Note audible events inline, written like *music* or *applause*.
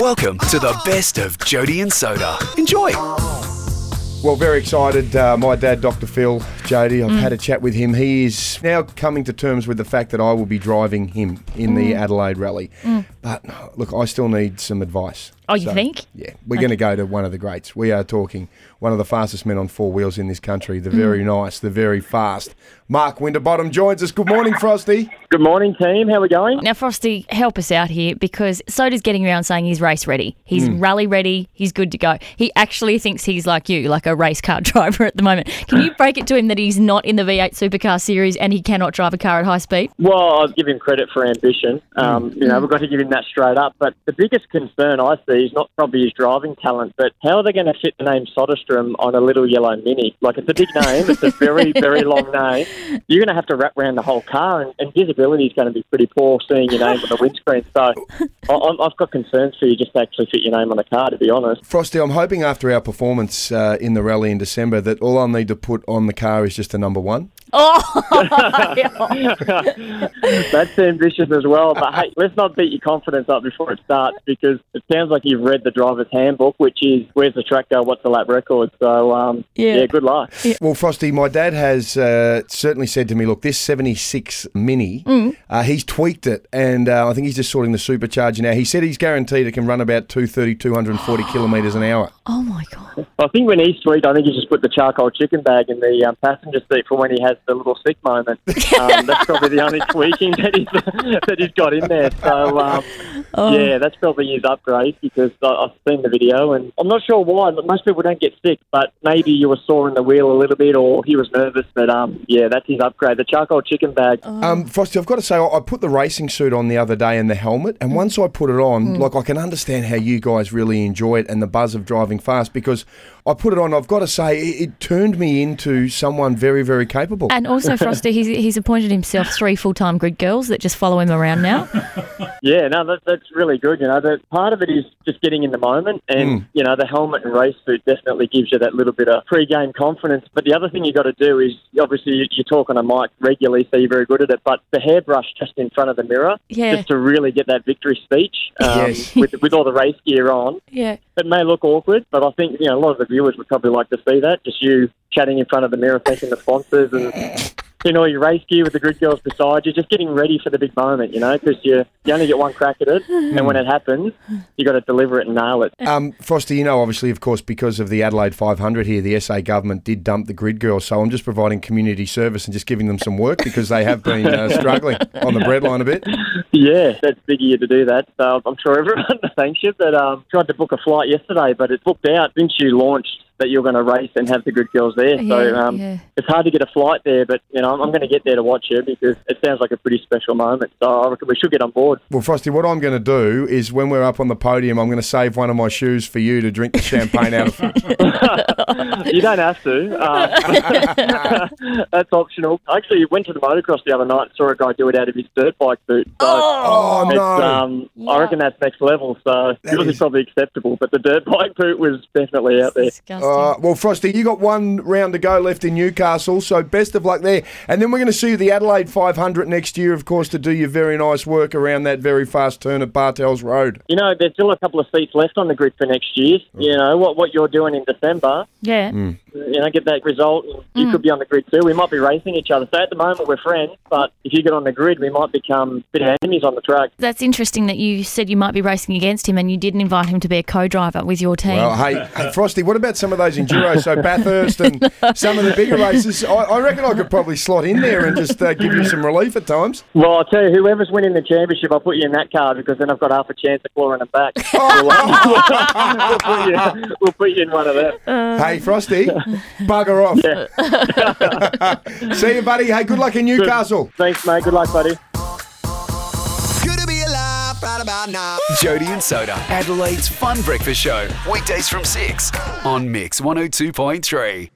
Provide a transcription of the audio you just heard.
Welcome to the best of Jodie and Soda. Enjoy. Well, very excited. Uh, my dad, Dr. Phil Jodie, I've mm. had a chat with him. He is now coming to terms with the fact that I will be driving him in the mm. Adelaide Rally. Mm. But look, I still need some advice. Oh, you think? Yeah, we're going to go to one of the greats. We are talking one of the fastest men on four wheels in this country. The very nice, the very fast. Mark Winterbottom joins us. Good morning, Frosty. Good morning, team. How are we going? Now, Frosty, help us out here because Soda's getting around saying he's race ready. He's Hmm. rally ready. He's good to go. He actually thinks he's like you, like a race car *laughs* driver at the moment. Can you break it to him that he's not in the V8 Supercar Series and he cannot drive a car at high speed? Well, I'll give him credit for ambition. Um, You know, we've got to give him that straight up. But the biggest concern I see is not probably his driving talent, but how are they going to fit the name Soderstrom on a little yellow Mini? Like, it's a big name. It's a very, very *laughs* long name. You're going to have to wrap around the whole car, and, and visibility is going to be pretty poor seeing your name on the windscreen. So *laughs* I, I'm- I've got concerns for you just to actually fit your name on the car, to be honest. Frosty, I'm hoping after our performance uh, in the rally in December that all I'll need to put on the car is just a number one. *laughs* Oh, That's ambitious as well. But hey, let's not beat your confidence up before it starts because it sounds like you've read the driver's handbook, which is where's the track go, what's the lap record. So, um, Yeah. yeah. good luck. Well, Frosty, my dad has uh, certainly said to me, look, this 76 Mini, uh, he's tweaked it, and uh, I think he's just sorting the supercharger now. He said he's guaranteed it can run about 230, 240 *gasps* kilometres an hour. oh my God. I think when he's tweaked, I think he's just put the charcoal chicken bag in the um, passenger seat for when he has the little sick moment. *laughs* Um, that's probably the only tweaking that he's, *laughs* that he's got in there. So, um, yeah, that's probably his upgrade because I, I've seen the video and I'm not sure why. but Most people don't get sick, but maybe you were sawing the wheel a little bit or he was nervous. But um, yeah, that's his upgrade. The charcoal chicken bag. Um, Frosty, I've got to say, I I put the racing suit on the other day and the helmet, and once I put it on, like I can understand how you guys really enjoy it and the buzz of driving fast because I put it on. I've got to say, it, it turned me into someone very, very capable. And also, Frosty, he's, he's appointed himself three full time grid girls that just follow him around now. *laughs* Yeah, no, that, that's really good. You know, the, part of it is just getting in the moment, and you know, the helmet and race suit definitely gives you that little bit of pre-game confidence. But the other thing you got to do is obviously you, you talk on a mic regularly, so you're very good at it. But the hairbrush just in front of the mirror, Yeah. just to really get that victory speech um, Yes. *laughs* with with all the race gear on. Yeah. It may look awkward, but I think you know a lot of the viewers would probably like to see that. Just you chatting in front of the mirror, thanking the sponsors, and in all your race gear with the grid girls beside you, just getting ready for the big moment. You know, because you you only get one crack at it, and when it happens, you got to deliver it and nail it. Um, Frosty, you know, obviously, of course, because of the Adelaide 500 here, the SA government did dump the grid girls. So I'm just providing community service and just giving them some work because they have been uh, *laughs* struggling on the breadline a bit. Yeah, that's big of you to do that. So I'm sure everyone *laughs* thanks you. But um, tried to book a flight yesterday, but it's booked out since you launched that you're going to race and have the good girls there. so um, yeah. it's hard to get a flight there, but you know I'm, I'm going to get there to watch you because it sounds like a pretty special moment. So I reckon we should get on board. Well, Frosty, what I'm going to do is when we're up on the podium, I'm going to save one of my shoes for you to drink the champagne out of. *laughs* you don't have to. Uh, *laughs* that's optional. I actually went to the motocross the other night and saw a guy do it out of his dirt bike boot. So Oh, no. um, I reckon that's next level. So That yours is- is probably acceptable, but the dirt bike boot was definitely out there. Disgusting. Uh, well, Frosty, you got one round to go left in Newcastle, so best of luck there. And then we're going to see you the Adelaide 500 next year, of course, to do your very nice work around that very fast turn at Bartels Road. You know, there's still a couple of seats left on the grid for next year. You know, what, what you're doing in December, yeah. Mm. you know, get that result. And you could be on the grid too. We might be racing each other. So at the moment, we're friends. But if you get on the grid, we might become a bit of enemies on the track. That's interesting that you said you might be racing against him and you didn't invite him to be a co driver with your team. Well, hey, hey, *laughs* Frosty, what about some of those enduros? So Bathurst and *laughs* some of the bigger races. I, I reckon I could probably slot in there and just uh, give you some relief at times. Well, I'll tell you, whoever's winning the championship, I'll put you in that car because then I've got half a chance of clawing them back. *laughs* we'll, um, *laughs* we'll, put you, we'll put you in one of them. Hey, Frosty, bugger off. See you, buddy. Hey, good luck in Newcastle. Thanks, mate. Good luck, buddy. Good to be alive right about now. Jodie and Soda, Adelaide's fun breakfast show. Weekdays from 6 on Mix 102.3.